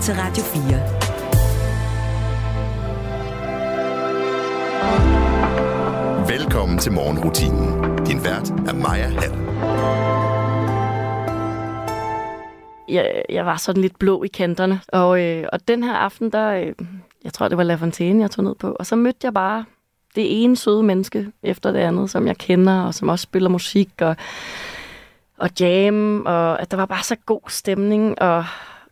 til Radio 4. Velkommen til morgenrutinen. Din vært er Maja Hall. Jeg, jeg var sådan lidt blå i kanterne, og, øh, og den her aften, der, øh, jeg tror, det var La Fontaine, jeg tog ned på, og så mødte jeg bare det ene søde menneske efter det andet, som jeg kender, og som også spiller musik, og, og jam, og at der var bare så god stemning, og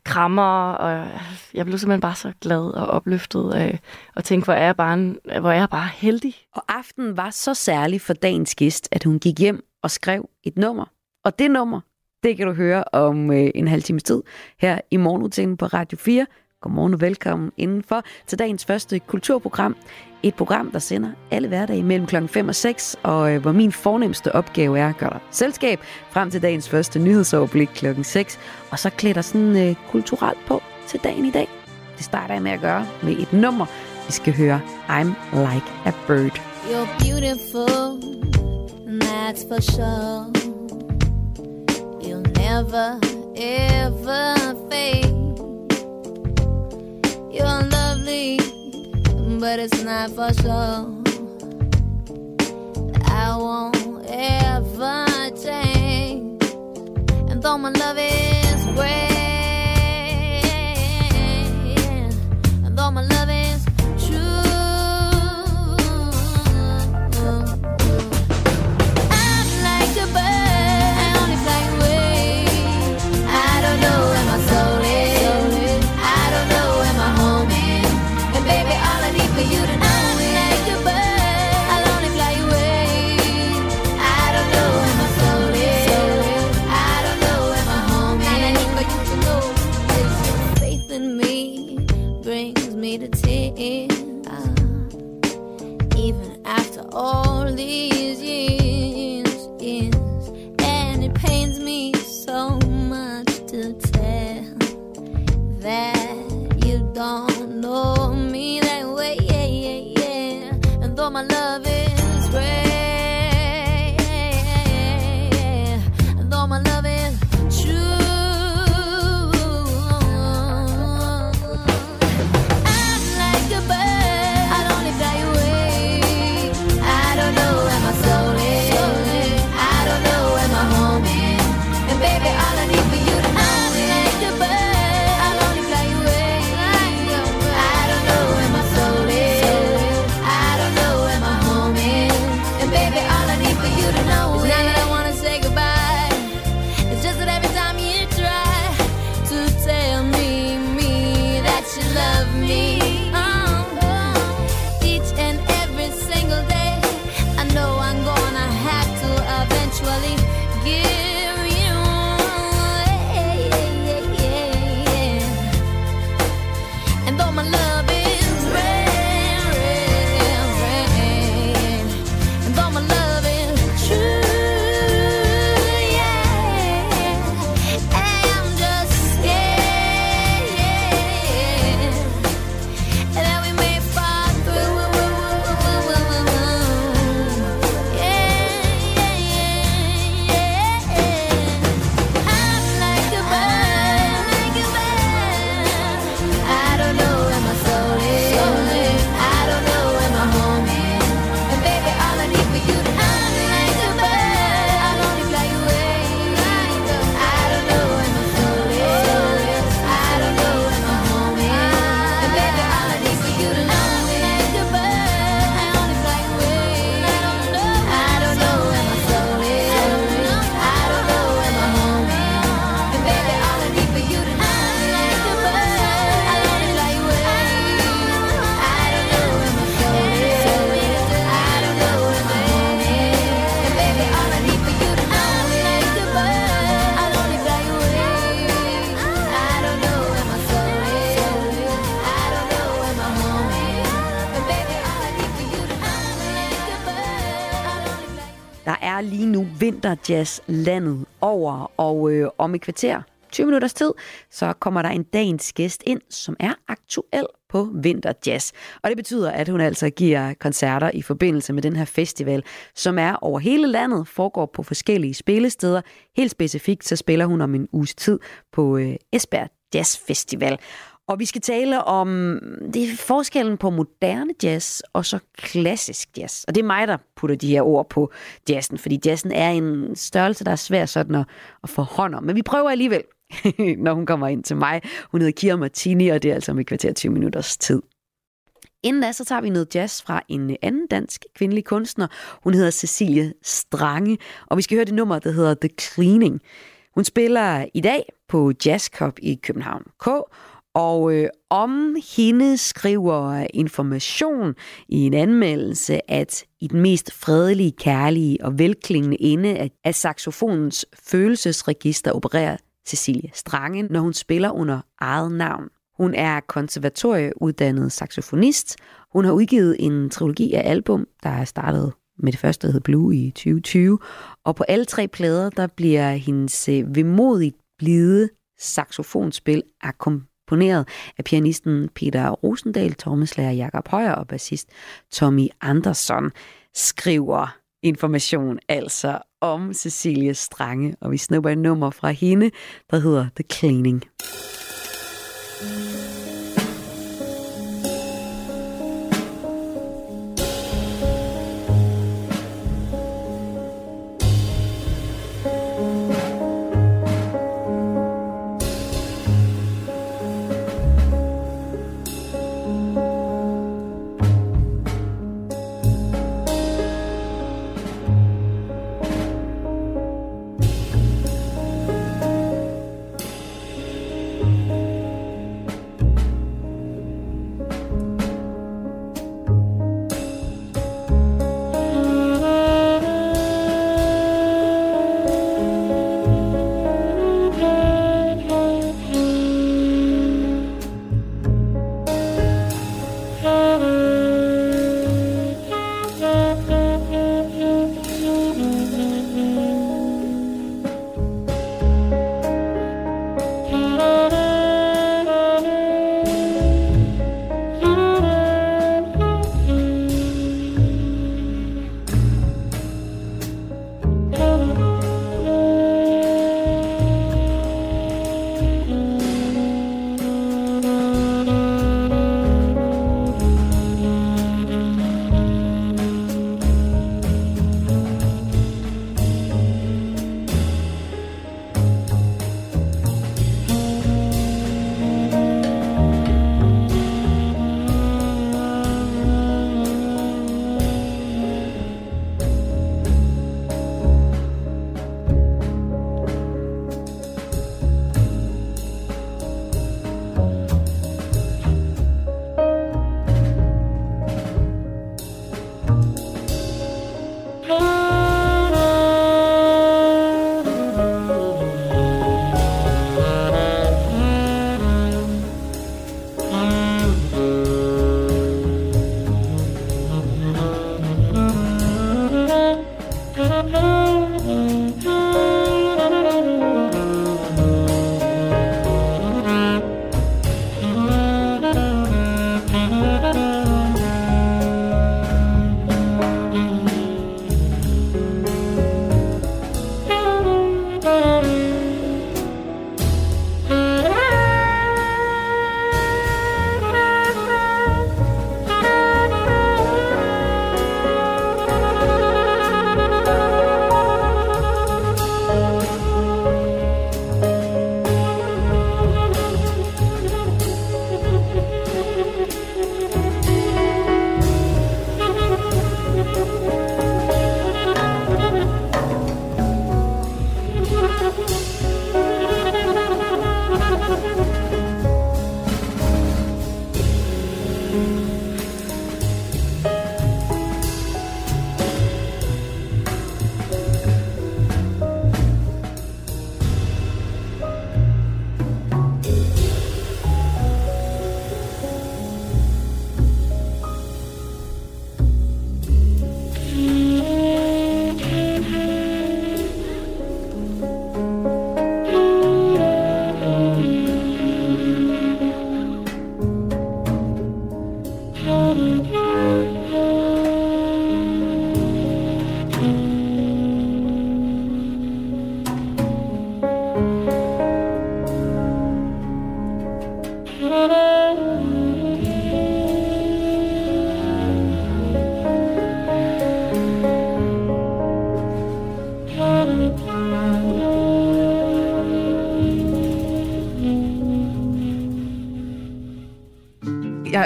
krammer, og jeg blev simpelthen bare så glad og opløftet øh, af at tænke, hvor er jeg bare, en, hvor er jeg bare heldig. Og aftenen var så særlig for dagens gæst, at hun gik hjem og skrev et nummer. Og det nummer, det kan du høre om øh, en halv times tid her i morgenrutinen på Radio 4. Godmorgen og velkommen indenfor til dagens første kulturprogram. Et program, der sender alle hverdage mellem klokken 5 og 6, og øh, hvor min fornemmeste opgave er at gøre dig selskab frem til dagens første nyhedsoverblik klokken 6, og så klæder sådan øh, kulturelt på til dagen i dag. Det starter jeg med at gøre med et nummer. Vi skal høre I'm Like a Bird. You're beautiful, that's for sure. You'll never, ever fade. You're lovely, but it's not for sure. I won't ever change. And though my love is great, and though my love is 60 landet over, og øh, om et kvarter, 20 minutters tid, så kommer der en dagens gæst ind, som er aktuel på vinterjazz. Og det betyder, at hun altså giver koncerter i forbindelse med den her festival, som er over hele landet, foregår på forskellige spillesteder. Helt specifikt så spiller hun om en uges tid på øh, Esbjerg Jazz Festival. Og vi skal tale om det er forskellen på moderne jazz og så klassisk jazz. Og det er mig, der putter de her ord på jazzen, fordi jazzen er en størrelse, der er svær sådan at, at få hånd om. Men vi prøver alligevel, når hun kommer ind til mig. Hun hedder Kira Martini, og det er altså om et kvarter 20 minutters tid. Inden da, så tager vi noget jazz fra en anden dansk kvindelig kunstner. Hun hedder Cecilie Strange, og vi skal høre det nummer, der hedder The Cleaning. Hun spiller i dag på Jazz Cup i København K, og øh, om hende skriver Information i en anmeldelse, at i den mest fredelige, kærlige og velklingende ende af, saxofonens følelsesregister opererer Cecilie Strange, når hun spiller under eget navn. Hun er konservatorieuddannet saxofonist. Hun har udgivet en trilogi af album, der er startet med det første, der hedder Blue i 2020. Og på alle tre plader, der bliver hendes øh, vemodigt blide saxofonspil akkompagneret af pianisten Peter Rosendal, trommeslager Jakob Højer og bassist Tommy Andersson, skriver information altså om Cecilie Strange, og vi snupper et nummer fra hende, der hedder The Cleaning.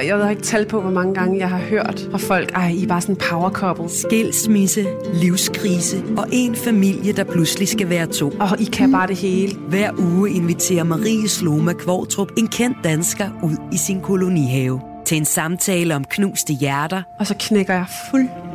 Jeg, jeg ved ikke tal på, hvor mange gange jeg har hørt fra folk, ej, I er bare sådan en power couple. Skilsmisse, livskrise og en familie, der pludselig skal være to. Og I kan bare det hele. Hver uge inviterer Marie Sloma Kvortrup en kendt dansker ud i sin kolonihave til en samtale om knuste hjerter, Og så knækker jeg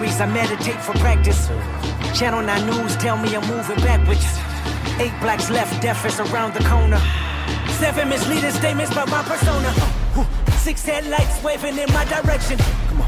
I meditate for practice. Channel 9 News tell me I'm moving backwards. Eight blacks left, death is around the corner. Seven misleading statements about my persona. Six headlights waving in my direction. Come on.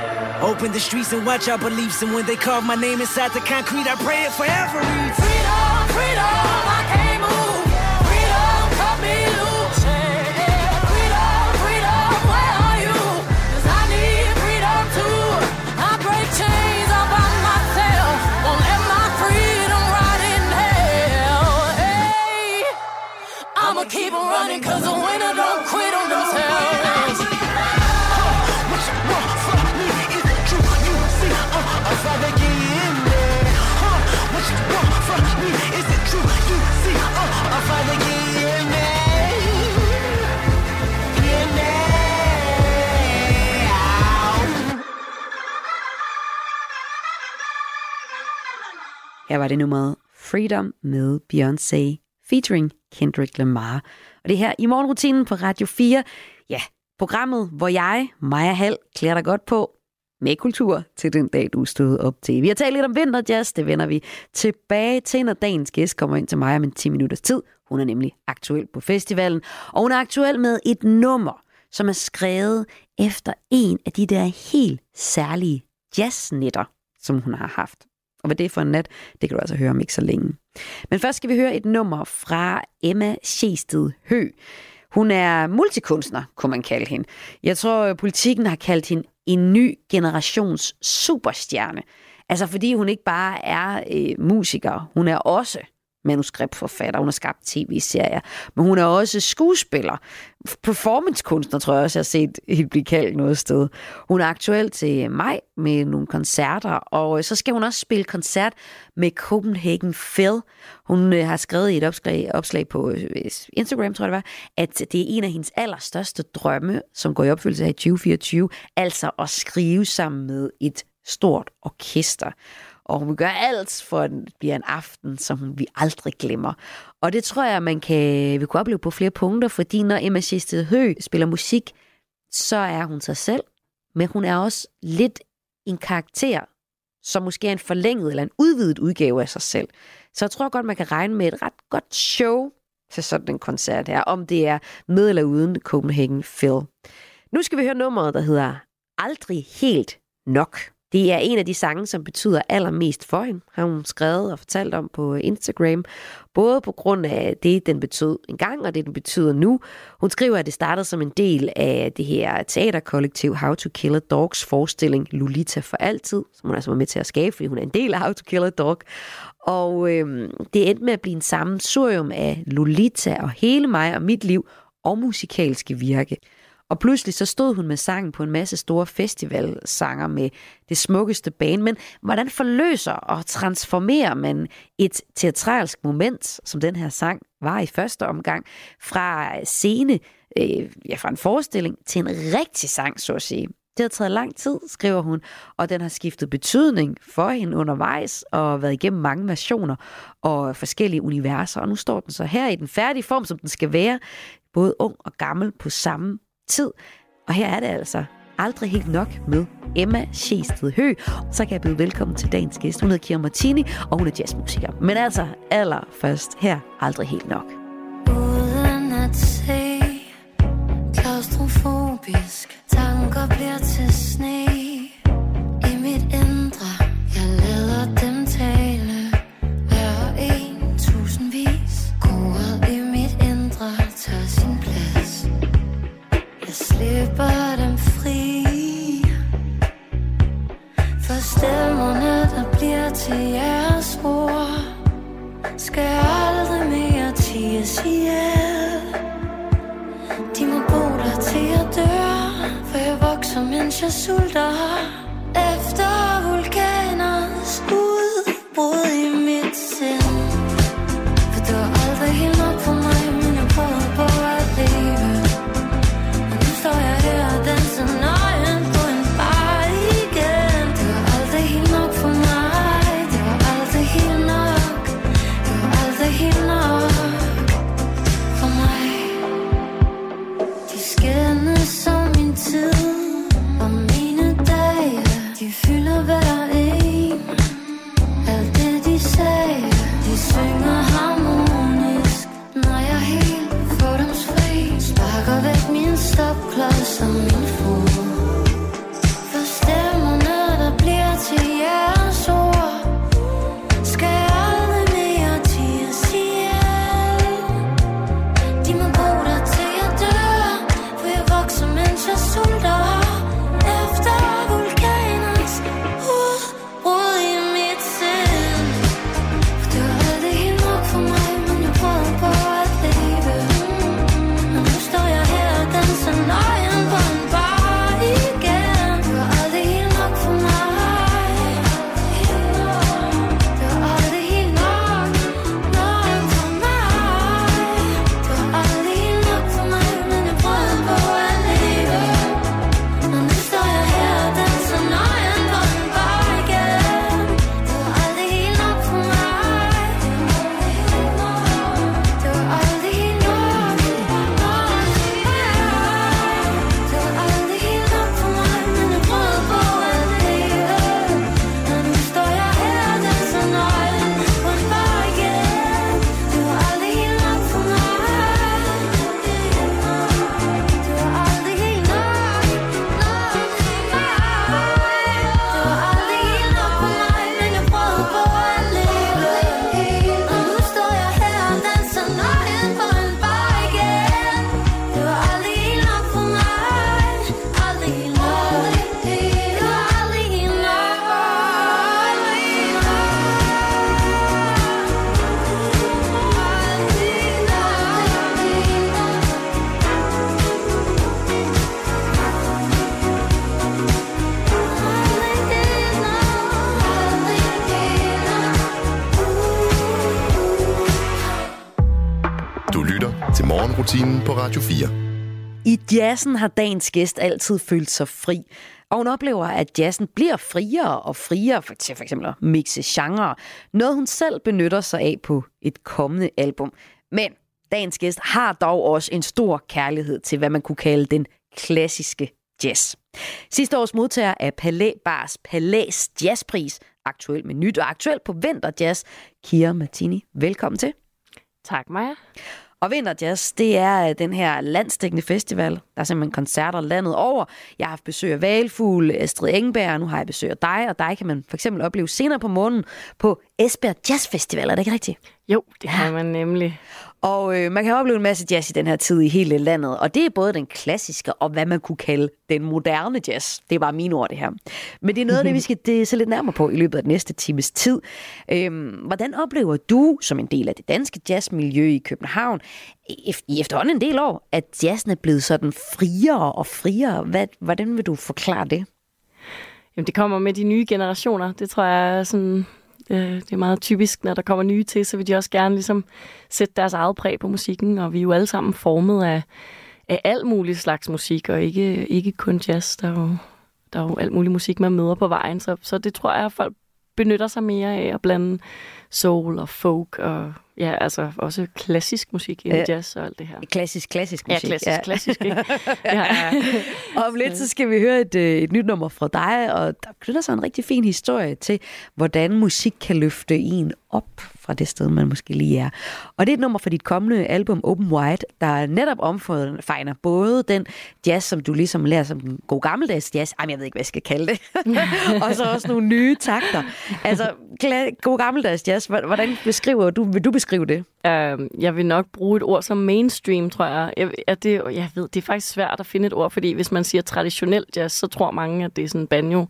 Open the streets and watch our beliefs. And when they carve my name inside the concrete, I pray it forever. Freedom, freedom, I can't move. Freedom, cut me loose. Freedom, freedom, where are you? 'Cause I need freedom too. I break chains all by myself. Won't let my freedom rot in hell. Hey, I'ma keep on running 'cause the Her var det nummeret Freedom med Beyoncé featuring Kendrick Lamar. Og det er her i morgenrutinen på Radio 4. Ja, programmet, hvor jeg, Maja Hall, klæder dig godt på med kultur til den dag, du stod op til. Vi har talt lidt om vinterjazz, det vender vi tilbage til, når dagens gæst kommer ind til mig om en 10 minutters tid. Hun er nemlig aktuel på festivalen, og hun er aktuel med et nummer, som er skrevet efter en af de der helt særlige jazznætter, som hun har haft. Og hvad det er for en nat, det kan du altså høre om ikke så længe. Men først skal vi høre et nummer fra Emma Sjæsted Hø. Hun er multikunstner, kunne man kalde hende. Jeg tror, øh, politikken har kaldt hende en ny generations superstjerne. Altså fordi hun ikke bare er øh, musiker, hun er også manuskriptforfatter, hun har skabt tv-serier, men hun er også skuespiller. Performancekunstner, tror jeg også, jeg har set helt blive kaldt noget sted. Hun er aktuel til maj med nogle koncerter, og øh, så skal hun også spille koncert med Copenhagen Phil. Hun øh, har skrevet i et opslag, opslag på øh, Instagram, tror jeg det var, at det er en af hendes allerstørste drømme, som går i opfyldelse her i 2024, altså at skrive sammen med et stort orkester og hun vil gøre alt for, at det bliver en aften, som vi aldrig glemmer. Og det tror jeg, man kan, vi kunne opleve på flere punkter, fordi når Emma Sjested Hø spiller musik, så er hun sig selv, men hun er også lidt en karakter, som måske er en forlænget eller en udvidet udgave af sig selv. Så jeg tror godt, man kan regne med et ret godt show til sådan en koncert her, om det er med eller uden Copenhagen Phil. Nu skal vi høre nummeret, der hedder Aldrig helt nok. Det er en af de sange, som betyder allermest for hende, har hun skrevet og fortalt om på Instagram. Både på grund af det, den betød engang, og det, den betyder nu. Hun skriver, at det startede som en del af det her teaterkollektiv How to Kill a Dogs forestilling Lolita for altid, som hun altså var med til at skabe, fordi hun er en del af How to Kill a Dog. Og øhm, det endte med at blive en sammensurium af Lolita og hele mig og mit liv og musikalske virke. Og pludselig så stod hun med sangen på en masse store festivalsanger med det smukkeste band. Men hvordan forløser og transformerer man et teatralsk moment, som den her sang var i første omgang, fra scene, øh, ja, fra en forestilling til en rigtig sang, så at sige. Det har taget lang tid, skriver hun, og den har skiftet betydning for hende undervejs og været igennem mange versioner og forskellige universer. Og nu står den så her i den færdige form, som den skal være, både ung og gammel på samme tid. Og her er det altså aldrig helt nok med Emma Sjested Hø. Så kan jeg byde velkommen til dagens gæst. Hun hedder Kira Martini, og hun er jazzmusiker. Men altså allerførst her aldrig helt nok. Uden at se Klaustrofobisk Tanker bliver til sne til jeres ord Skal aldrig mere ties ihjel De må bo der til jeg dør For jeg vokser mens jeg sulter. Efter vulkaners udbrud i Morgenrutinen på Radio 4. I jazzen har dagens gæst altid følt sig fri. Og hun oplever, at jazzen bliver friere og friere for- til for eksempel at mixe genre. Noget hun selv benytter sig af på et kommende album. Men dagens gæst har dog også en stor kærlighed til, hvad man kunne kalde den klassiske jazz. Sidste års modtager af Palais Bars Palais Jazzpris, aktuel med nyt og aktuel på Vinter Jazz, Kira Martini. Velkommen til. Tak, Maja. Og Vinterjazz, det er øh, den her landsdækkende festival. Der er simpelthen koncerter landet over. Jeg har haft besøg af Valfugl, Astrid Engberg, og nu har jeg besøg af dig, og dig kan man for eksempel opleve senere på måneden på Esbjerg Jazz Festival. Er det ikke rigtigt? Jo, det kan man nemlig. Og øh, man kan opleve en masse jazz i den her tid i hele landet, og det er både den klassiske og hvad man kunne kalde den moderne jazz. Det er bare mine ord, det her. Men det er noget af det, vi skal det, se lidt nærmere på i løbet af den næste times tid. Øhm, hvordan oplever du, som en del af det danske jazzmiljø i København, i efterhånden en del år, at jazzen er blevet sådan friere og friere? Hvad, hvordan vil du forklare det? Jamen, det kommer med de nye generationer. Det tror jeg sådan øh, Det er meget typisk, når der kommer nye til, så vil de også gerne ligesom sætte deres eget præg på musikken, og vi er jo alle sammen formet af, af alt muligt slags musik, og ikke, ikke kun jazz. Der er, jo, der er jo alt mulig musik, man møder på vejen, så, så det tror jeg, at folk benytter sig mere af at blande soul og folk, og ja, altså også klassisk musik ind i Ja. jazz og alt det her. Klassisk, klassisk Ja, musik. klassisk, klassisk. Ikke? ja. Og om lidt, så skal vi høre et, øh, et nyt nummer fra dig, og der knytter sig en rigtig fin historie til, hvordan musik kan løfte en op fra det sted, man måske lige er. Og det er et nummer fra dit kommende album Open Wide, der netop omfejner både den jazz, som du ligesom lærer som den gode gammeldags jazz, jamen jeg ved ikke, hvad jeg skal kalde det, og så også nogle nye takter. Altså, god gammeldags jazz, hvordan beskriver du, vil du beskrive det? Uh, jeg vil nok bruge et ord som mainstream, tror jeg. Jeg, ja, det, jeg ved, det er faktisk svært at finde et ord, fordi hvis man siger traditionel jazz, så tror mange, at det er sådan banjo.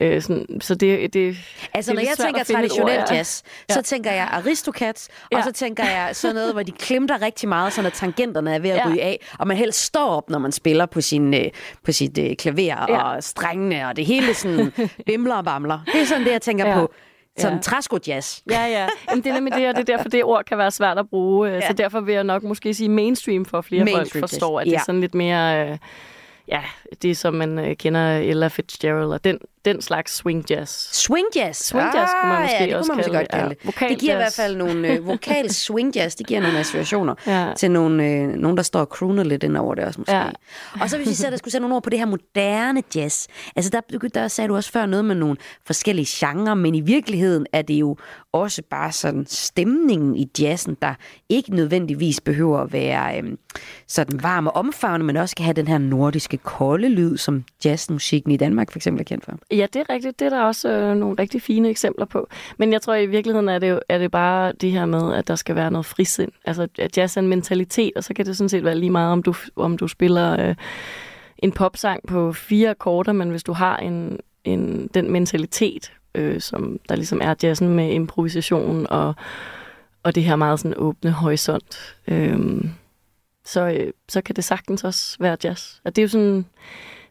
Uh, sådan, så det, det, Altså, det er når jeg tænker at traditionel ord, ja. jazz, så Ja. tænker jeg Aristocats, og Ja. så tænker jeg sådan noget, hvor de klimter rigtig meget, så når tangenterne er ved at Ja. ryge af, og man helst står op, når man spiller på, sin, øh, på sit øh, klaver, Ja. og strengene, og det hele sådan bimler og bamler. Det er sådan det, jeg tænker Ja. på. Sådan Ja. træsko-jazz. Ja, ja. Jamen, det er nemlig det, og det er derfor, det ord kan være svært at bruge. Ja. Så derfor vil jeg nok måske sige mainstream, for at flere Mainstream folk jazz, forstår, at det ja. er sådan lidt mere... Øh, ja, det som man øh, kender Ella Fitzgerald, og den, den slags swing jazz. Swing jazz. Swing jazz kunne man måske ja, det også kunne man kalde godt det, ja. kalde det. Vokal det giver i hvert jazz. fald nogle øh, vokal swing jazz, det giver nogle associationer Ja. til nogle, øh, nogen, der står og crooner lidt ind over det også måske. Ja. Og så hvis vi sætter, skulle sætte nogle ord på det her moderne jazz. Altså der, der sagde du også før noget med nogle forskellige genrer, men i virkeligheden er det jo også bare sådan stemningen i jazzen, der ikke nødvendigvis behøver at være øhm, sådan varm og omfavnende, men også kan have den her nordiske kolde lyd, som jazzmusikken i Danmark for eksempel er kendt for. Ja, det er rigtigt. Det er der også øh, nogle rigtig fine eksempler på. Men jeg tror, i virkeligheden er det, jo, er det bare det her med, at der skal være noget frisind. Altså, at jazz er en mentalitet, og så kan det sådan set være lige meget, om du, om du spiller øh, en popsang på fire akkorder, men hvis du har en, en, den mentalitet, øh, som der ligesom er jazzen med improvisation og, og det her meget sådan åbne horisont, øh, så, øh, så kan det sagtens også være jazz. Og det er jo sådan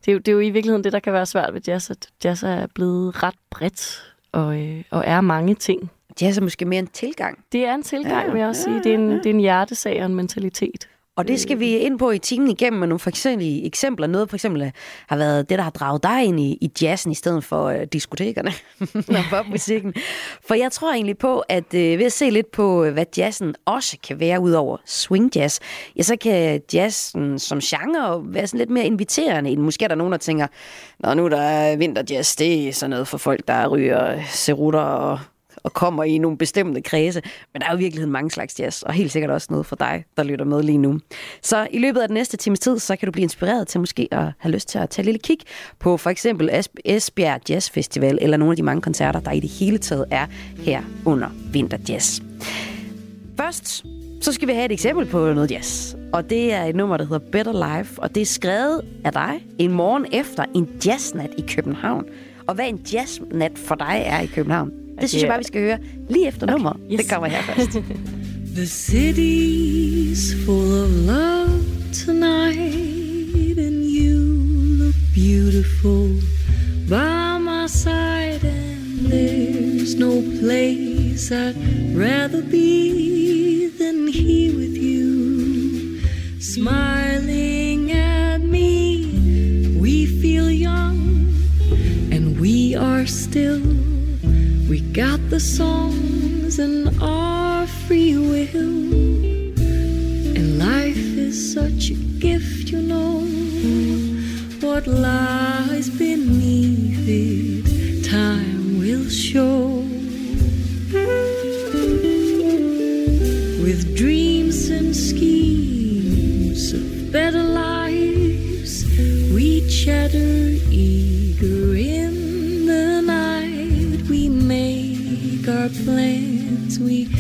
det er, jo, det er jo i virkeligheden det, der kan være svært ved jazz, at jazz er blevet ret bredt og, øh, og er mange ting. Jazz er måske mere en tilgang. Det er en tilgang, Ja, ja, vil jeg også ja, sige. Det er, en, det er en hjertesag og en mentalitet. Og det skal vi ind på i timen igennem med nogle forskellige eksempler. Noget for eksempel har været det, der har draget dig ind i, i jazzen i stedet for øh, diskotekerne og popmusikken. For jeg tror egentlig på, at øh, ved at se lidt på, øh, hvad jazzen også kan være ud over swing jazz, ja, så kan jazzen som genre være sådan lidt mere inviterende. end Måske er der nogen, der tænker, Nå, nu der er vinterjazz, det er sådan noget for folk, der ryger cerutter og og kommer i nogle bestemte kredse. Men der er jo i virkeligheden mange slags jazz, og helt sikkert også noget for dig, der lytter med lige nu. Så i løbet af den næste times tid, så kan du blive inspireret til måske at have lyst til at tage et lille kig på for eksempel Esb- Esbjerg Jazz Festival, eller nogle af de mange koncerter, der i det hele taget er her under Vinterjazz. Først så skal vi have et eksempel på noget jazz. Og det er et nummer, der hedder Better Life. Og det er skrevet af dig en morgen efter en jazznat i København. Og hvad en jazznat for dig er i København, det synes jeg bare, vi skal høre lige efter okay. nummeret. Yes. Det kommer her først. The city's full of love tonight, and you look beautiful by my side. And there's no place I'd rather be than here with you. smiling at me. We feel young and we are still. The songs and our free will. And life is such a gift, you know. What lies we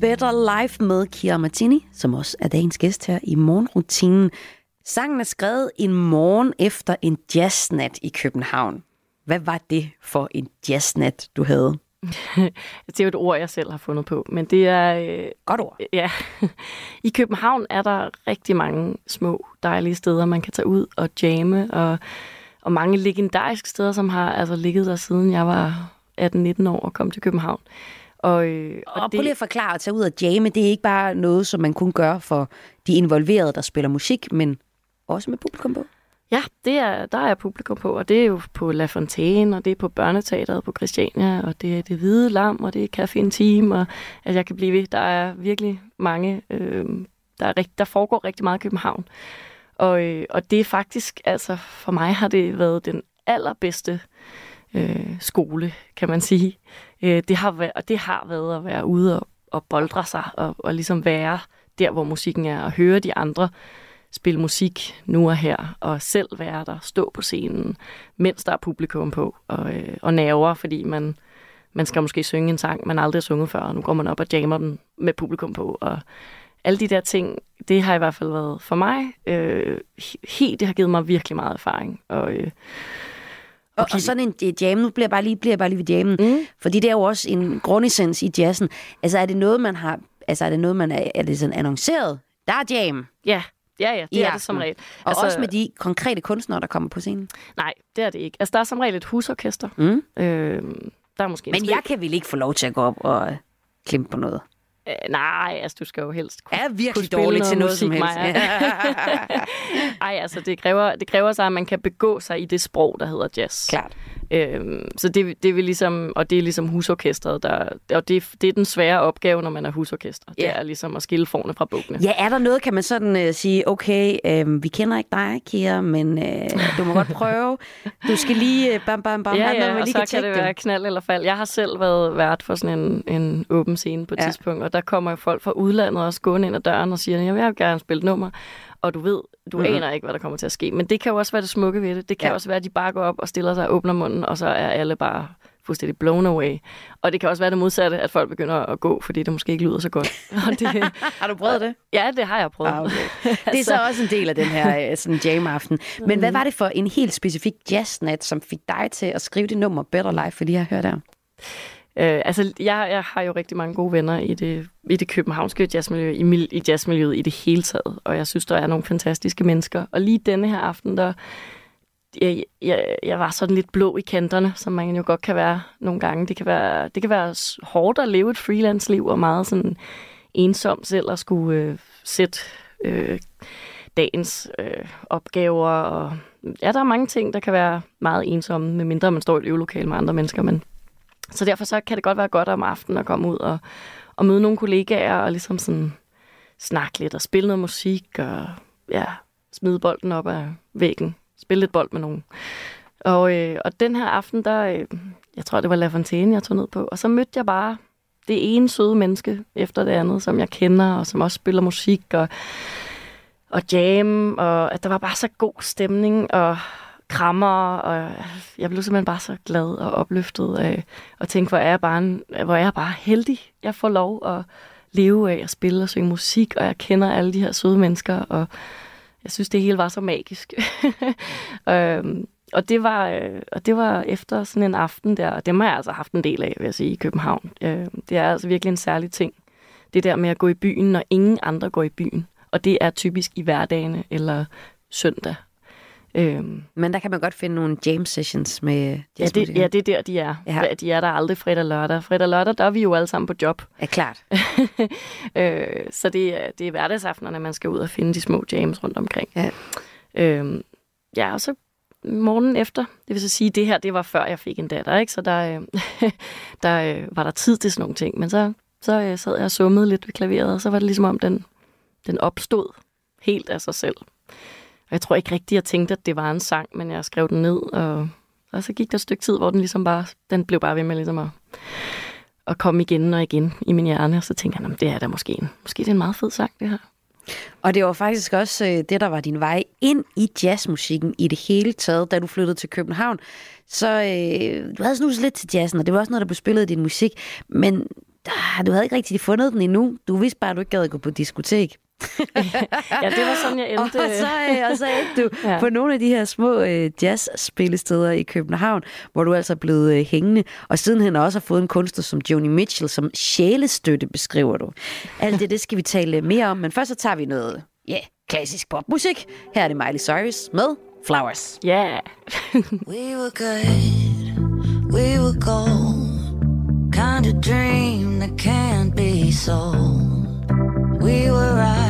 Better Life med Kira Martini, som også er dagens gæst her i morgenrutinen. Sangen er skrevet en morgen efter en jazznat i København. Hvad var det for en jazznat, du havde? det er jo et ord, jeg selv har fundet på, men det er... Øh, Godt ord. Ja. I København er der rigtig mange små, dejlige steder, man kan tage ud og jamme, og, og mange legendariske steder, som har altså ligget der siden jeg var 18-19 år og kom til København. Og, øh, Og, og prøv lige at forklare at tage ud og jamme. Det er ikke bare noget, som man kun gør for de involverede, der spiller musik, men også med publikum på. Ja, det er, der er publikum på, og det er jo på La Fontaine, og det er på Børneteateret på Christiania, og det er Det Hvide Lam, og det er Café Intim, og altså, jeg kan blive ved. Der er virkelig mange, øh, der, er rigt, der foregår rigtig meget i København. Og, øh, og det er faktisk, altså for mig har det været den allerbedste øh, skole, kan man sige. Øh, det, har været, og det har været at være ude og, og boldre sig, og, og ligesom være der, hvor musikken er, og høre de andre spille musik nu og her, og selv være der, stå på scenen, mens der er publikum på, og, øh, og nerver, fordi man, man skal måske synge en sang, man aldrig har sunget før, og nu går man op og jammer den med publikum på, og alle de der ting, det har i hvert fald været for mig øh, helt, det har givet mig virkelig meget erfaring, og øh, Og, og sådan en jam, nu bliver jeg bare lige, bliver jeg bare lige ved jammen, mm. fordi det er jo også en grundessens i jazzen. Altså er det noget, man har, altså er det noget, man er, er det sådan annonceret? Der er jam. Ja, Ja, ja, det I er det som aften. regel. Og altså, også med de konkrete kunstnere, der kommer på scenen. Nej, det er det ikke. Altså, der er som regel et husorkester. Mm. Øh, der er måske en Men jeg kan vel ikke få lov til at gå op og klemme på noget? Øh, nej, altså du skal jo helst kunne, er virkelig kunne spille dårlig til noget som musik, helst. Maja. Ej, altså det kræver, det kræver sig, at man kan begå sig i det sprog, der hedder jazz. Klart. Øhm, så det, det vil ligesom, og det er ligesom husorkestret, der, og det, det er den svære opgave, når man er husorkester. Ja. Det er ligesom at skille forne fra bukkene. Ja, er der noget, kan man sådan uh, sige, okay, øh, vi kender ikke dig, Kira, men øh, du må godt prøve. Du skal lige øh, bam, bam, bam, ja, noget, ja, man og lige så kan det være knald eller fald. Jeg har selv været vært for sådan en, en åben scene på et Ja. tidspunkt, og der kommer jo folk fra udlandet også gående ind ad døren og siger, jeg vil gerne spille nummer. Og du ved, du mm. aner ikke, hvad der kommer til at ske. Men det kan jo også være det smukke ved det. Det kan Ja. også være, at de bare går op og stiller sig og åbner munden, og så er alle bare fuldstændig blown away. Og det kan også være det modsatte, at folk begynder at gå, fordi det måske ikke lyder så godt. Og det, Har du prøvet det? ja, det har jeg prøvet. Ah, okay. Det er så også en del af den her øh, sådan jam-aften. Men hvad var det for en helt specifik jazznat, som fik dig til at skrive det nummer Better Life, fordi jeg hørt der? Øh, altså, jeg, jeg har jo rigtig mange gode venner i det, i det københavnske jazzmiljø, i, i jazzmiljøet i det hele taget. Og jeg synes, der er nogle fantastiske mennesker. Og lige denne her aften, der, jeg, jeg, jeg var sådan lidt blå i kanterne, som man jo godt kan være nogle gange. Det kan være, det kan være hårdt at leve et freelance-liv, og meget sådan ensom selv at skulle øh, sætte øh, dagens øh, opgaver. Og, ja, der er mange ting, der kan være meget ensomme, medmindre man står i et øvelokale med andre mennesker, men så derfor så kan det godt være godt om aftenen at komme ud og, og møde nogle kollegaer og ligesom sådan snakke lidt og spille noget musik og ja, smide bolden op af væggen. Spille lidt bold med nogen. Og, øh, og den her aften, der, øh, jeg tror, det var La Fontaine, jeg tog ned på. Og så mødte jeg bare det ene søde menneske efter det andet, som jeg kender, og som også spiller musik og, og jam. Og at der var bare så god stemning og krammer, og jeg blev simpelthen bare så glad og opløftet af at tænke, hvor er jeg bare, en, hvor er jeg bare heldig. Jeg får lov at leve af at spille og synge musik, og jeg kender alle de her søde mennesker, og jeg synes, det hele var så magisk. øhm, og, det var, øh, og det var efter sådan en aften der, og dem har jeg altså haft en del af, vil jeg sige, i København. Øh, det er altså virkelig en særlig ting. Det der med at gå i byen, når ingen andre går i byen. Og det er typisk i hverdagene eller søndag. Øhm, Men der kan man godt finde nogle jam sessions med ja, det, ja, det er der, de er. Ja. De er der aldrig fredag og lørdag. Fredag og lørdag, der er vi jo alle sammen på job. Ja, klart. øh, så det er, det er hverdagsaftenerne, man skal ud og finde de små jams rundt omkring. Ja. Øhm, ja, og så morgen efter, det vil så sige, det her, det var før jeg fik en datter, ikke? Så der, øh, der øh, var der tid til sådan nogle ting. Men så, så øh, sad jeg og summede lidt ved klaveret, og så var det ligesom om, den, den opstod helt af sig selv. Og jeg tror ikke rigtigt, jeg tænkte, at det var en sang, men jeg skrev den ned, og, og så gik der et stykke tid, hvor den ligesom bare, den blev bare ved med ligesom at, at komme igen og igen i min hjerne, og så tænkte jeg, det er da måske en, måske det er en meget fed sang, det her. Og det var faktisk også øh, det, der var din vej ind i jazzmusikken i det hele taget, da du flyttede til København. Så øh, du havde snuset lidt til jazzen, og det var også noget, der blev spillet i din musik. Men ah, du havde ikke rigtig fundet den endnu. Du vidste bare, at du ikke gad at gå på diskotek. Ja, det var sådan, jeg endte. Og så, øh, og så endte du ja. Ja. på nogle af de her små øh, jazzspillesteder i København, hvor du altså er blevet øh, hængende. Og sidenhen også har fået en kunstner som Joni Mitchell, som sjælestøtte beskriver du. Alt det, det skal vi tale mere om, men først så tager vi noget ja, yeah, klassisk popmusik. Her er det Miley Cyrus med Flowers. Ja. Yeah. We were good, we were gold. Kind of dream that can't be sold. We were right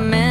I'm in.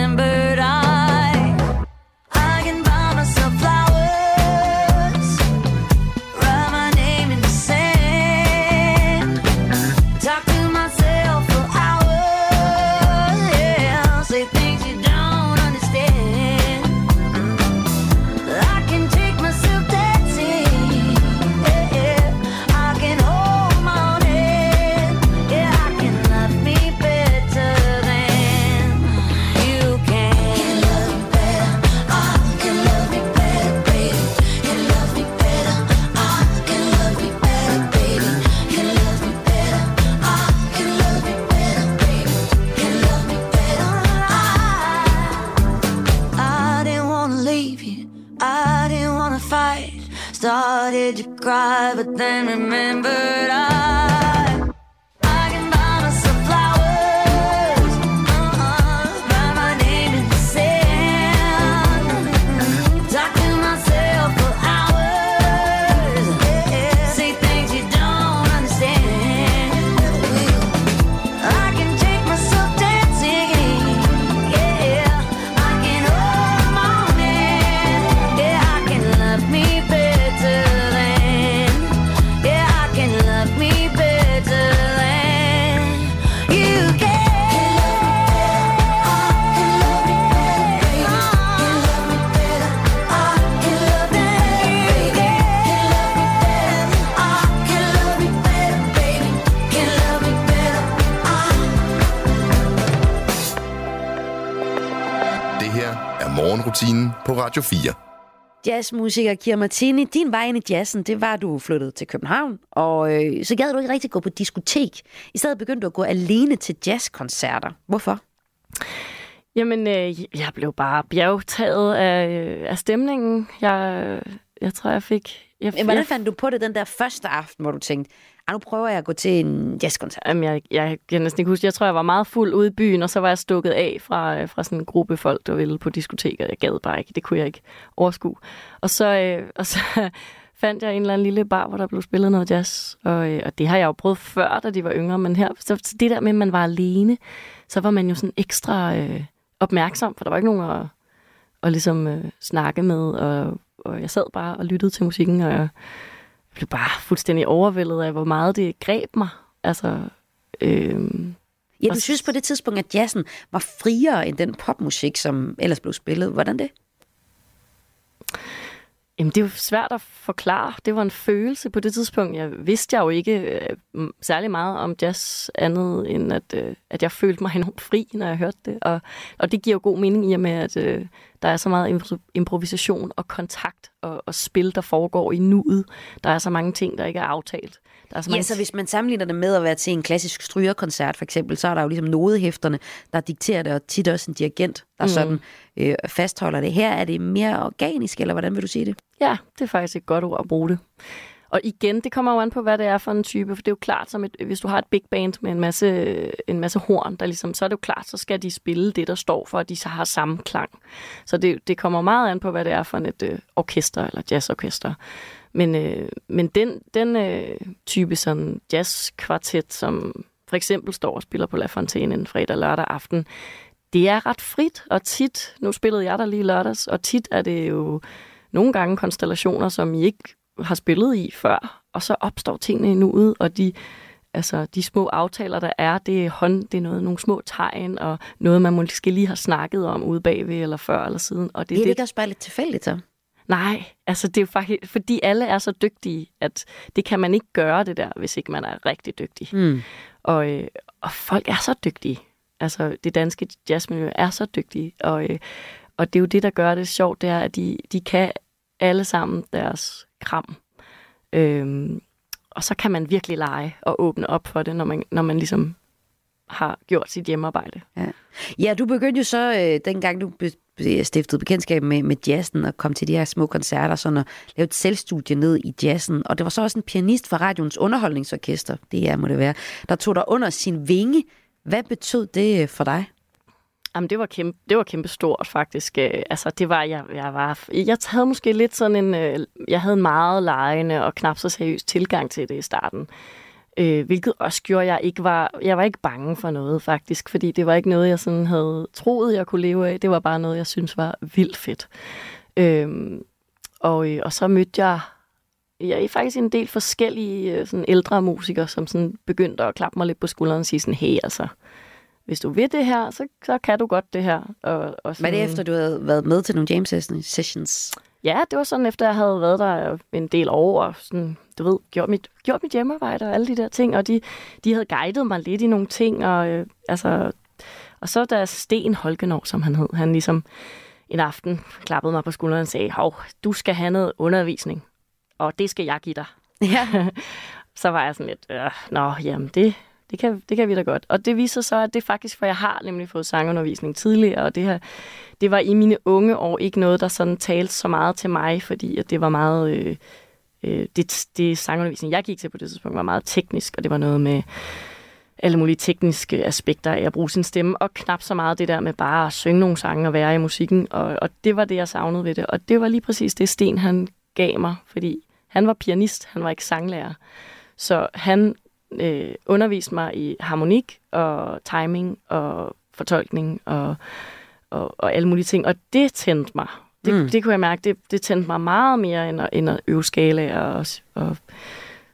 Morgenrutinen på Radio 4. Jazzmusiker Kira Martini, din vej ind i jazzen, det var, at du flyttede til København, og øh, så gad du ikke rigtig gå på diskotek. I stedet begyndte du at gå alene til jazzkoncerter. Hvorfor? Jamen, øh, jeg blev bare bjergtaget af, øh, af stemningen. Jeg, jeg tror, jeg fik... Jeg, Men hvordan jeg, fandt du på det den der første aften, hvor du tænkte, ah, nu prøver jeg at gå til en jazzkoncert? Jamen, jeg, jeg kan næsten ikke huske. Jeg tror, jeg var meget fuld ude i byen, og så var jeg stukket af fra, øh, fra sådan en gruppe folk, der ville på diskoteker. Jeg gad bare ikke. Det kunne jeg ikke overskue. Og så, øh, og så fandt jeg en eller anden lille bar, hvor der blev spillet noget jazz. Og, øh, og det har jeg jo prøvet før, da de var yngre. Men her, så, så det der med, at man var alene, så var man jo sådan ekstra øh, opmærksom, for der var ikke nogen at, at ligesom øh, snakke med. Og, og jeg sad bare og lyttede til musikken, og jeg blev bare fuldstændig overvældet af, hvor meget det greb mig. Altså, øh, Ja, du synes på det tidspunkt, at jazzen var friere end den popmusik, som ellers blev spillet. Hvordan det? Jamen, det er jo svært at forklare. Det var en følelse på det tidspunkt. Jeg vidste jeg jo ikke øh, særlig meget om jazz, andet end at, øh, at jeg følte mig enormt fri, når jeg hørte det. Og, og det giver jo god mening i og med, at øh, der er så meget impro- improvisation og kontakt og, og spil, der foregår i nuet. Der er så mange ting, der ikke er aftalt. Der er så mange Ja, så hvis man sammenligner det med at være til en klassisk strygerkoncert for eksempel, så er der jo ligesom nodehæfterne, der dikterer det, og tit også en dirigent, der mm. sådan øh, fastholder det. Her er det mere organisk, eller hvordan vil du sige det? Ja, det er faktisk et godt ord at bruge det. Og igen, det kommer jo an på, hvad det er for en type, for det er jo klart, som et, hvis du har et big band med en masse, en masse horn, der ligesom, så er det jo klart, så skal de spille det, der står for, at de så har samme klang. Så det, det kommer meget an på, hvad det er for et øh, orkester eller jazzorkester. Men, øh, men den, den øh, type sådan jazzkvartet, som for eksempel står og spiller på La Fontaine en fredag lørdag aften, det er ret frit, og tit, nu spillede jeg der lige lørdags, og tit er det jo nogle gange konstellationer, som I ikke har spillet i før, og så opstår tingene i nuet, og de, altså, de små aftaler, der er, det er, hånd, det er noget, nogle små tegn, og noget, man måske lige har snakket om ude bagved, eller før eller siden. Og det, Det er det, ikke også bare lidt tilfældigt, så? Nej, altså det er jo faktisk, fordi alle er så dygtige, at det kan man ikke gøre det der, hvis ikke man er rigtig dygtig. Mm. Og, øh, og folk er så dygtige. Altså det danske jazzmiljø er så dygtige, og, øh, og det er jo det, der gør det sjovt, det er, at de, de kan alle sammen deres kram. Øhm, og så kan man virkelig lege og åbne op for det, når man, når man ligesom har gjort sit hjemmearbejde. Ja. ja, du begyndte jo så, øh, dengang du be- stiftede bekendtskab med, med jazzen og kom til de her små koncerter, sådan og lavede et selvstudie ned i jazzen. Og det var så også en pianist fra radioens underholdningsorkester, det er, må det være, der tog dig under sin vinge. Hvad betød det øh, for dig? Jamen, det var kæmpe, det var kæmpe stort, faktisk. Øh, Altså, det var, jeg, jeg var, jeg havde måske lidt sådan en, øh, jeg havde en meget lejende og knap så seriøs tilgang til det i starten. Øh, hvilket også gjorde, at jeg ikke var, jeg var ikke bange for noget, faktisk, fordi det var ikke noget, jeg sådan havde troet, jeg kunne leve af. Det var bare noget, jeg synes var vildt fedt. Øh, og, øh, og så mødte jeg jeg er faktisk en del forskellige øh, sådan ældre musikere, som sådan begyndte at klappe mig lidt på skulderen og sige sådan, hey, altså, hvis du vil det her, så, så kan du godt det her. Og, og Var sådan, det efter, du havde været med til nogle James sessions? Ja, det var sådan, efter jeg havde været der en del år, og sådan, du ved, gjort mit, gjort mit hjemmearbejde og alle de der ting, og de, de havde guidet mig lidt i nogle ting, og øh, altså, og så da Sten Holkenov, som han hed, han ligesom en aften klappede mig på skulderen og sagde, hov, du skal have noget undervisning, og det skal jeg give dig. Ja. så var jeg sådan lidt, øh, nå, jamen det, det, kan, det kan vi da godt. Og det viser så, at det faktisk, for jeg har nemlig fået sangundervisning tidligere, og det, her, det var i mine unge år ikke noget, der sådan talte så meget til mig, fordi at det var meget, øh, øh, det, det sangundervisning, jeg gik til på det tidspunkt, var meget teknisk, og det var noget med alle mulige tekniske aspekter af at bruge sin stemme, og knap så meget det der med bare at synge nogle sange og være i musikken, og, og det var det, jeg savnede ved det. Og det var lige præcis det, Sten han gav mig, fordi han var pianist, han var ikke sanglærer. Så han øh, underviste mig i harmonik og timing og fortolkning og, og, og alle mulige ting, og det tændte mig. Det, Mm. mm. det kunne jeg mærke, det, det tændte mig meget mere end at, end at øve skala og, og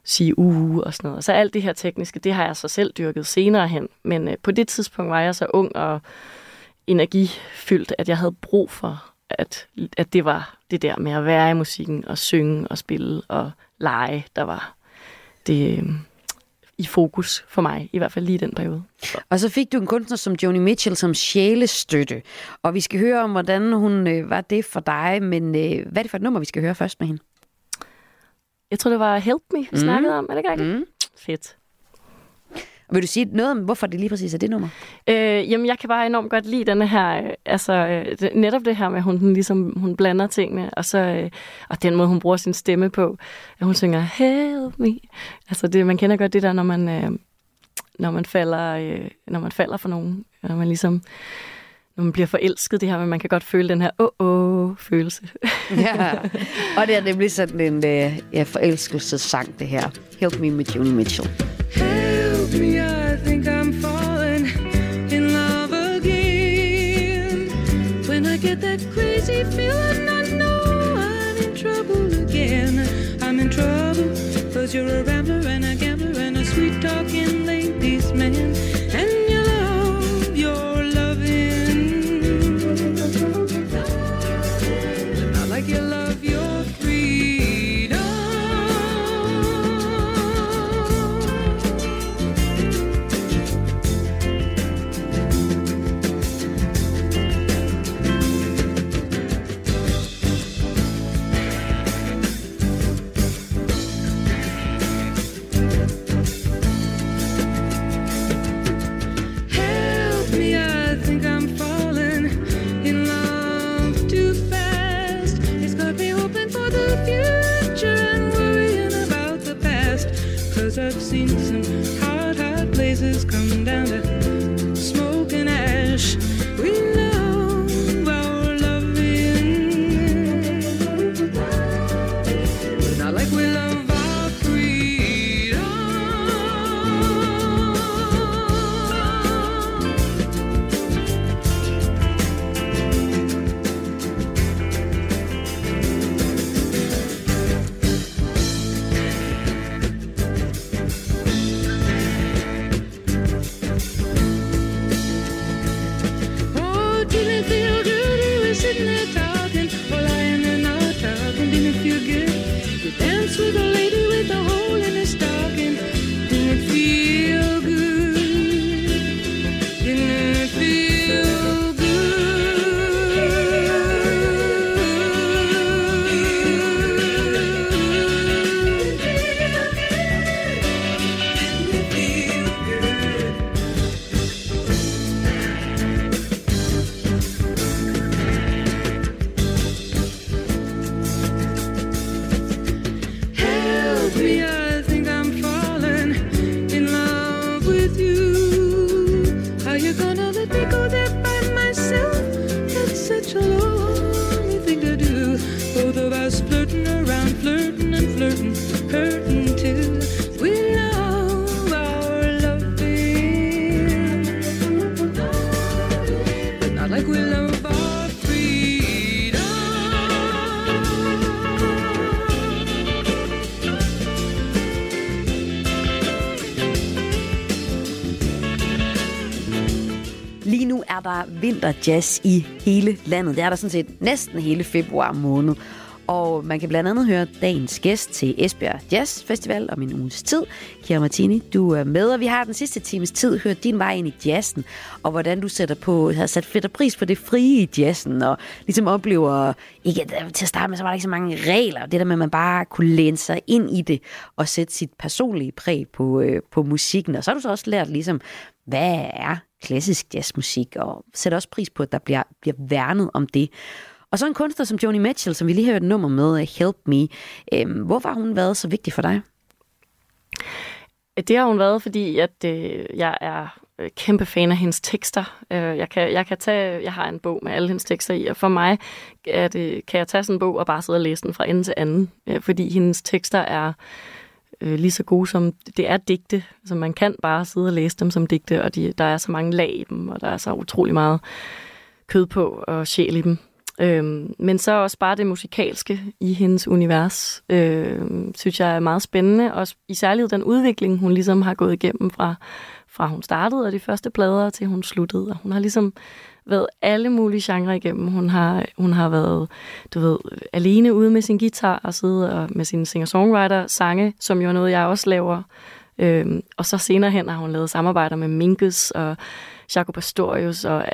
sige uge og sådan noget. Så alt det her tekniske, det har jeg så selv dyrket senere hen. Men øh, på det tidspunkt var jeg så ung og energifyldt, at jeg havde brug for, at, at det var det der med at være i musikken og synge og spille og lege, der var det øh, i fokus for mig, i hvert fald lige i den periode. Og så fik du en kunstner som Joni Mitchell som sjælestøtte. Og vi skal høre om, hvordan hun øh, var det for dig. Men øh, hvad er det for et nummer, vi skal høre først med hende? Jeg tror, det var Help Me, vi Mm. snakkede om. Er det ikke rigtigt? Mm. Fedt. Vil du sige noget om, hvorfor det lige præcis er det nummer? Øh, jamen, jeg kan bare enormt godt lide denne her, øh, altså øh, netop det her med, at hun, den ligesom, hun blander tingene, og så øh, og den måde, hun bruger sin stemme på, at hun synger, help me. Altså, det, man kender godt det der, når man, øh, når man falder, øh, når man falder for nogen, når man ligesom, når man bliver forelsket, det her, men man kan godt føle den her åh-åh-følelse. Ja, og det er nemlig sådan en ja, forelskelsessang, det her. Help Me med Joni Mitchell. Help me, I think I'm der vinterjazz i hele landet. Det er der sådan set næsten hele februar måned. Og man kan blandt andet høre dagens gæst til Esbjerg Jazz Festival om en uges tid. Kira Martini, du er med, og vi har den sidste times tid hørt din vej ind i jazzen, og hvordan du sætter på, har sat fedt og pris på det frie i jazzen, og ligesom oplever, ikke øh, til at starte med, så var der ikke så mange regler, det der med, at man bare kunne læne sig ind i det, og sætte sit personlige præg på, øh, på musikken, og så har du så også lært ligesom, hvad er klassisk jazzmusik, og sætter også pris på, at der bliver, bliver værnet om det. Og så en kunstner som Joni Mitchell, som vi lige har hørt et nummer med, øh, Help Me. Øhm, hvorfor har hun været så vigtig for dig? Det har hun været, fordi at, øh, jeg er øh, kæmpe fan af hendes tekster. Øh, jeg, kan, jeg kan tage, jeg har en bog med alle hendes tekster i, og for mig er det, øh, kan jeg tage sådan en bog og bare sidde og læse den fra ende til anden, øh, fordi hendes tekster er øh, lige så gode som, det er digte, så man kan bare sidde og læse dem som digte, og de, der er så mange lag i dem, og der er så utrolig meget kød på og sjæl i dem. Øhm, men så også bare det musikalske i hendes univers, øhm, synes jeg er meget spændende, og i særlighed den udvikling, hun ligesom har gået igennem fra, fra hun startede og de første plader til hun sluttede. Og hun har ligesom været alle mulige genrer igennem. Hun har, hun har været, du ved, alene ude med sin guitar og sidde og med sin singer-songwriter-sange, som jo er noget, jeg også laver. Øhm, og så senere hen har hun lavet samarbejder med Minkus og Jaco Pastorius og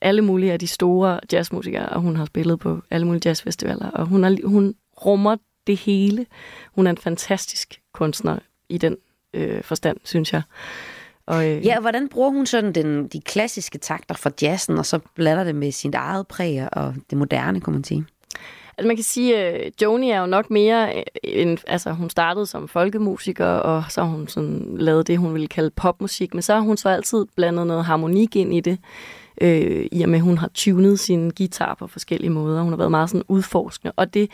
alle mulige af de store jazzmusikere, og hun har spillet på alle mulige jazzfestivaler, og hun, har, hun rummer det hele. Hun er en fantastisk kunstner i den øh, forstand, synes jeg. Og, øh, Ja, og hvordan bruger hun sådan den, de klassiske takter fra jazzen, og så blander det med sit eget præg og det moderne, kunne man sige? Altså man kan sige, at Joni er jo nok mere, øh, en, altså hun startede som folkemusiker, og så har hun sådan lavet det, hun ville kalde popmusik, men så har hun så altid blandet noget harmonik ind i det, øh, i og med, at hun har tunet sin guitar på forskellige måder. Hun har været meget sådan udforskende, og det,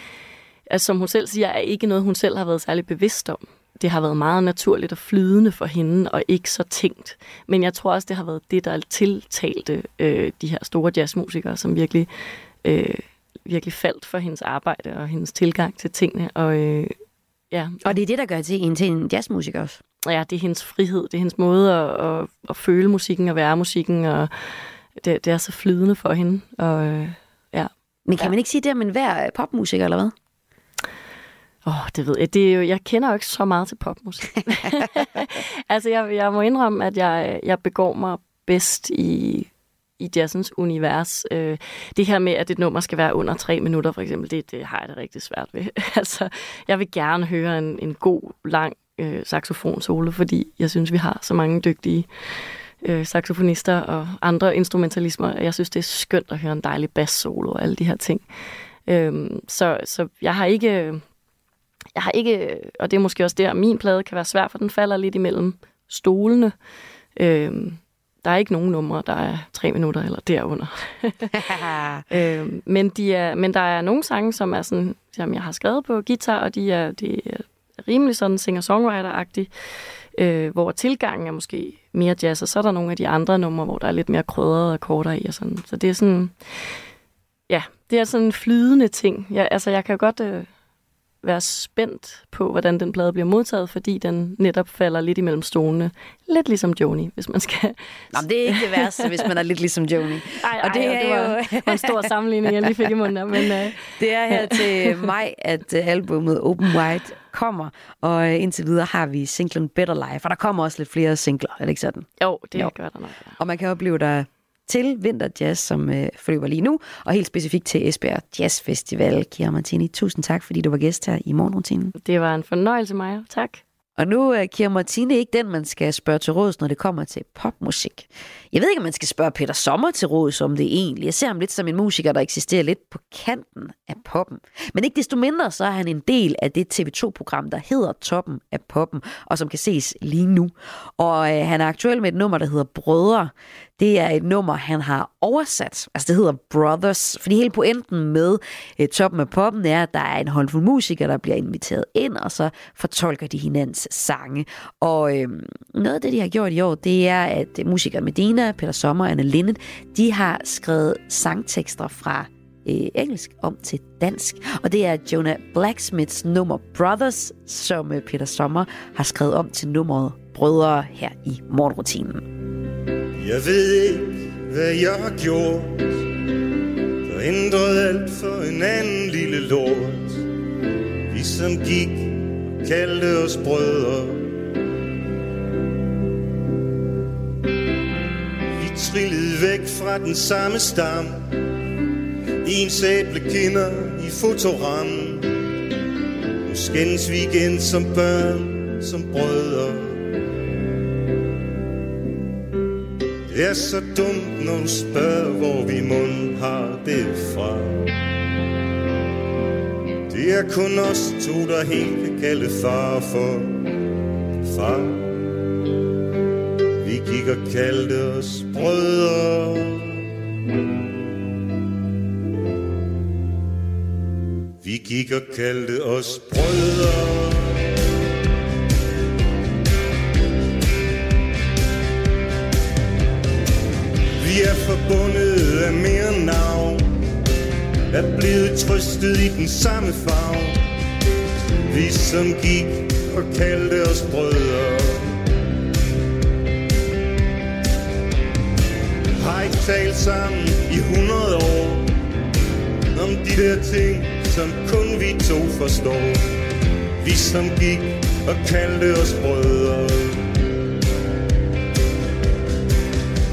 altså, som hun selv siger, er ikke noget, hun selv har været særlig bevidst om. Det har været meget naturligt og flydende for hende, og ikke så tænkt. Men jeg tror også, det har været det, der tiltalte øh, de her store jazzmusikere, som virkelig... Øh, virkelig faldt for hendes arbejde og hendes tilgang til tingene. Og, øh, ja. Og det er det, der gør til en til en jazzmusiker også. ja, det er hendes frihed, det er hendes måde at, at, at føle musikken og være musikken, og det, det er så flydende for hende. Og, øh, ja. Men kan Ja. man ikke sige det om enhver popmusiker, eller hvad? Åh, det ved jeg. Det er jo, jeg kender jo ikke så meget til popmusik. altså, jeg, jeg må indrømme, at jeg, jeg begår mig bedst i, i jazzens univers. Øh, det her med, at et nummer skal være under tre minutter, for eksempel, det, det har jeg det rigtig svært ved. altså, jeg vil gerne høre en, en god, lang øh, saxofon-solo, fordi jeg synes, vi har så mange dygtige øh, saxofonister og andre instrumentalismer. Jeg synes, det er skønt at høre en dejlig bass-solo og alle de her ting. Øhm, så, så jeg har ikke... Jeg har ikke, og det er måske også der, min plade kan være svær, for den falder lidt imellem stolene. Øhm, der er ikke nogen numre, der er tre minutter eller derunder. øhm, men, de er, men der er nogle sange, som er sådan, som jeg har skrevet på guitar, og de er, de er rimelig sådan singer-songwriter-agtige, øh, hvor tilgangen er måske mere jazz, og så er der nogle af de andre numre, hvor der er lidt mere krydrede akkorder i og sådan. Så det er sådan, ja, det er sådan en flydende ting. Jeg, altså, jeg kan godt øh, være spændt på, hvordan den plade bliver modtaget, fordi den netop falder lidt imellem stolene. Lidt ligesom Joni, hvis man skal... Nå, det er ikke det værste, hvis man er lidt ligesom Joni. Ej, Og det ej, er det var, en stor sammenligning, jeg lige fik i munden. Men, øh, Det er her til maj, at øh, albumet Open Wide kommer, og øh, indtil videre har vi singlen Better Life, og der kommer også lidt flere singler, er det ikke sådan? jo, det Jo. jo. gør der nok. Ja. Og man kan opleve dig til Vinterjazz, som øh, forløber lige nu, og helt specifikt til Esbjerg Jazz Festival. Kira Martini, tusind tak, fordi du var gæst her i morgenrutinen. Det var en fornøjelse, Maja. Tak. Og nu er Kira Martine ikke den, man skal spørge til råds, når det kommer til popmusik. Jeg ved ikke, om man skal spørge Peter Sommer til råds om det egentlig. Jeg ser ham lidt som en musiker, der eksisterer lidt på kanten af poppen. Men ikke desto mindre, så er han en del af det TV2-program, der hedder Toppen af Poppen, og som kan ses lige nu. Og øh, han er aktuel med et nummer, der hedder Brødre. Det er et nummer, han har oversat. Altså det hedder Brothers. Fordi hele pointen med øh, Toppen af Poppen er, at der er en håndfuld musikere, der bliver inviteret ind, og så fortolker de hinandens sange. Og øh, noget af det, de har gjort i år, det er, at musikere Medina, Peter Sommer og Anne Linnet, de har skrevet sangtekster fra øh, engelsk om til dansk. Og det er Jonah Blacksmiths nummer Brothers, som øh, Peter Sommer har skrevet om til nummeret Brødre her i morgenrutinen. Jeg ved ikke, hvad jeg har gjort Der ændrede alt for en anden lille lort Vi som gik kaldte os brødre. Vi trillede væk fra den samme stam. En sable kinder i fotorammen Nu skændes vi igen som børn, som brødre. Det er så dumt, når du spørger, hvor vi mund har det fra. Det er kun os to, der helt kan kalde far for far. Vi gik og kaldte os brødre. Vi gik og kaldte os brødre. Vi er forbundet af mere navn er blevet trøstet i den samme farve. Vi som gik og kaldte os brødre. Har ikke talt sammen i 100 år Om de der ting, som kun vi to forstår? Vi som gik og kaldte os brødre.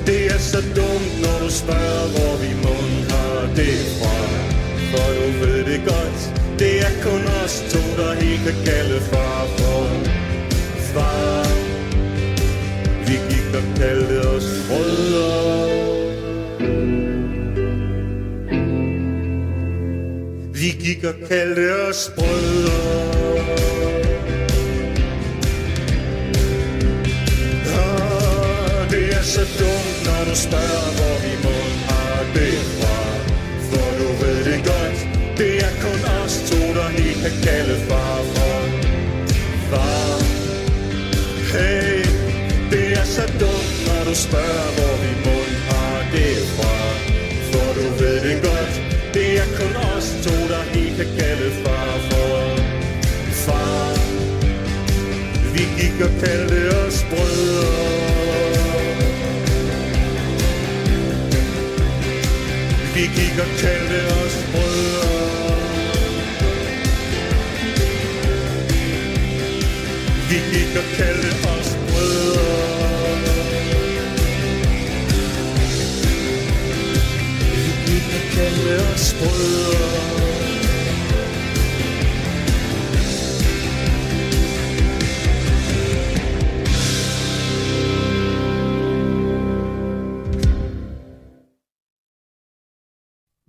Det er så dumt, når du spørger, hvor vi mund har det fra. For du ved det godt, det er kun os to, der helt kan kalde far for far. Vi gik og kaldte os brødre. Vi gik og kaldte os brødre. Ah, Det er så dumt, når du spørger, hvor vi må har det fra. Kan kalde far for far. Hey, det er så dumt, når du spørger, hvor vi mund har det fra. For du ved det godt, det er kun os to, der helt kan kalde far for far. Vi gik og kaldte os brødre. Vi gik og kaldte Vi gik og os brødre. Vi gik og os brødre.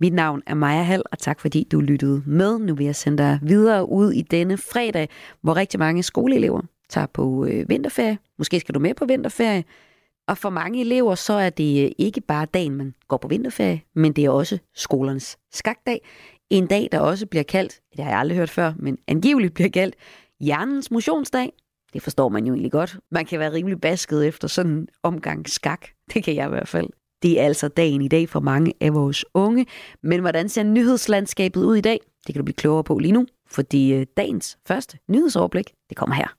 Mit navn er Maja Hall, og tak fordi du lyttede med. Nu vil jeg sende dig videre ud i denne fredag, hvor rigtig mange skoleelever tager på øh, vinterferie. Måske skal du med på vinterferie. Og for mange elever, så er det øh, ikke bare dagen, man går på vinterferie, men det er også skolernes skakdag. En dag, der også bliver kaldt, det har jeg aldrig hørt før, men angiveligt bliver kaldt hjernens motionsdag. Det forstår man jo egentlig godt. Man kan være rimelig basket efter sådan en omgang skak. Det kan jeg i hvert fald. Det er altså dagen i dag for mange af vores unge. Men hvordan ser nyhedslandskabet ud i dag? Det kan du blive klogere på lige nu, fordi øh, dagens første nyhedsoverblik, det kommer her.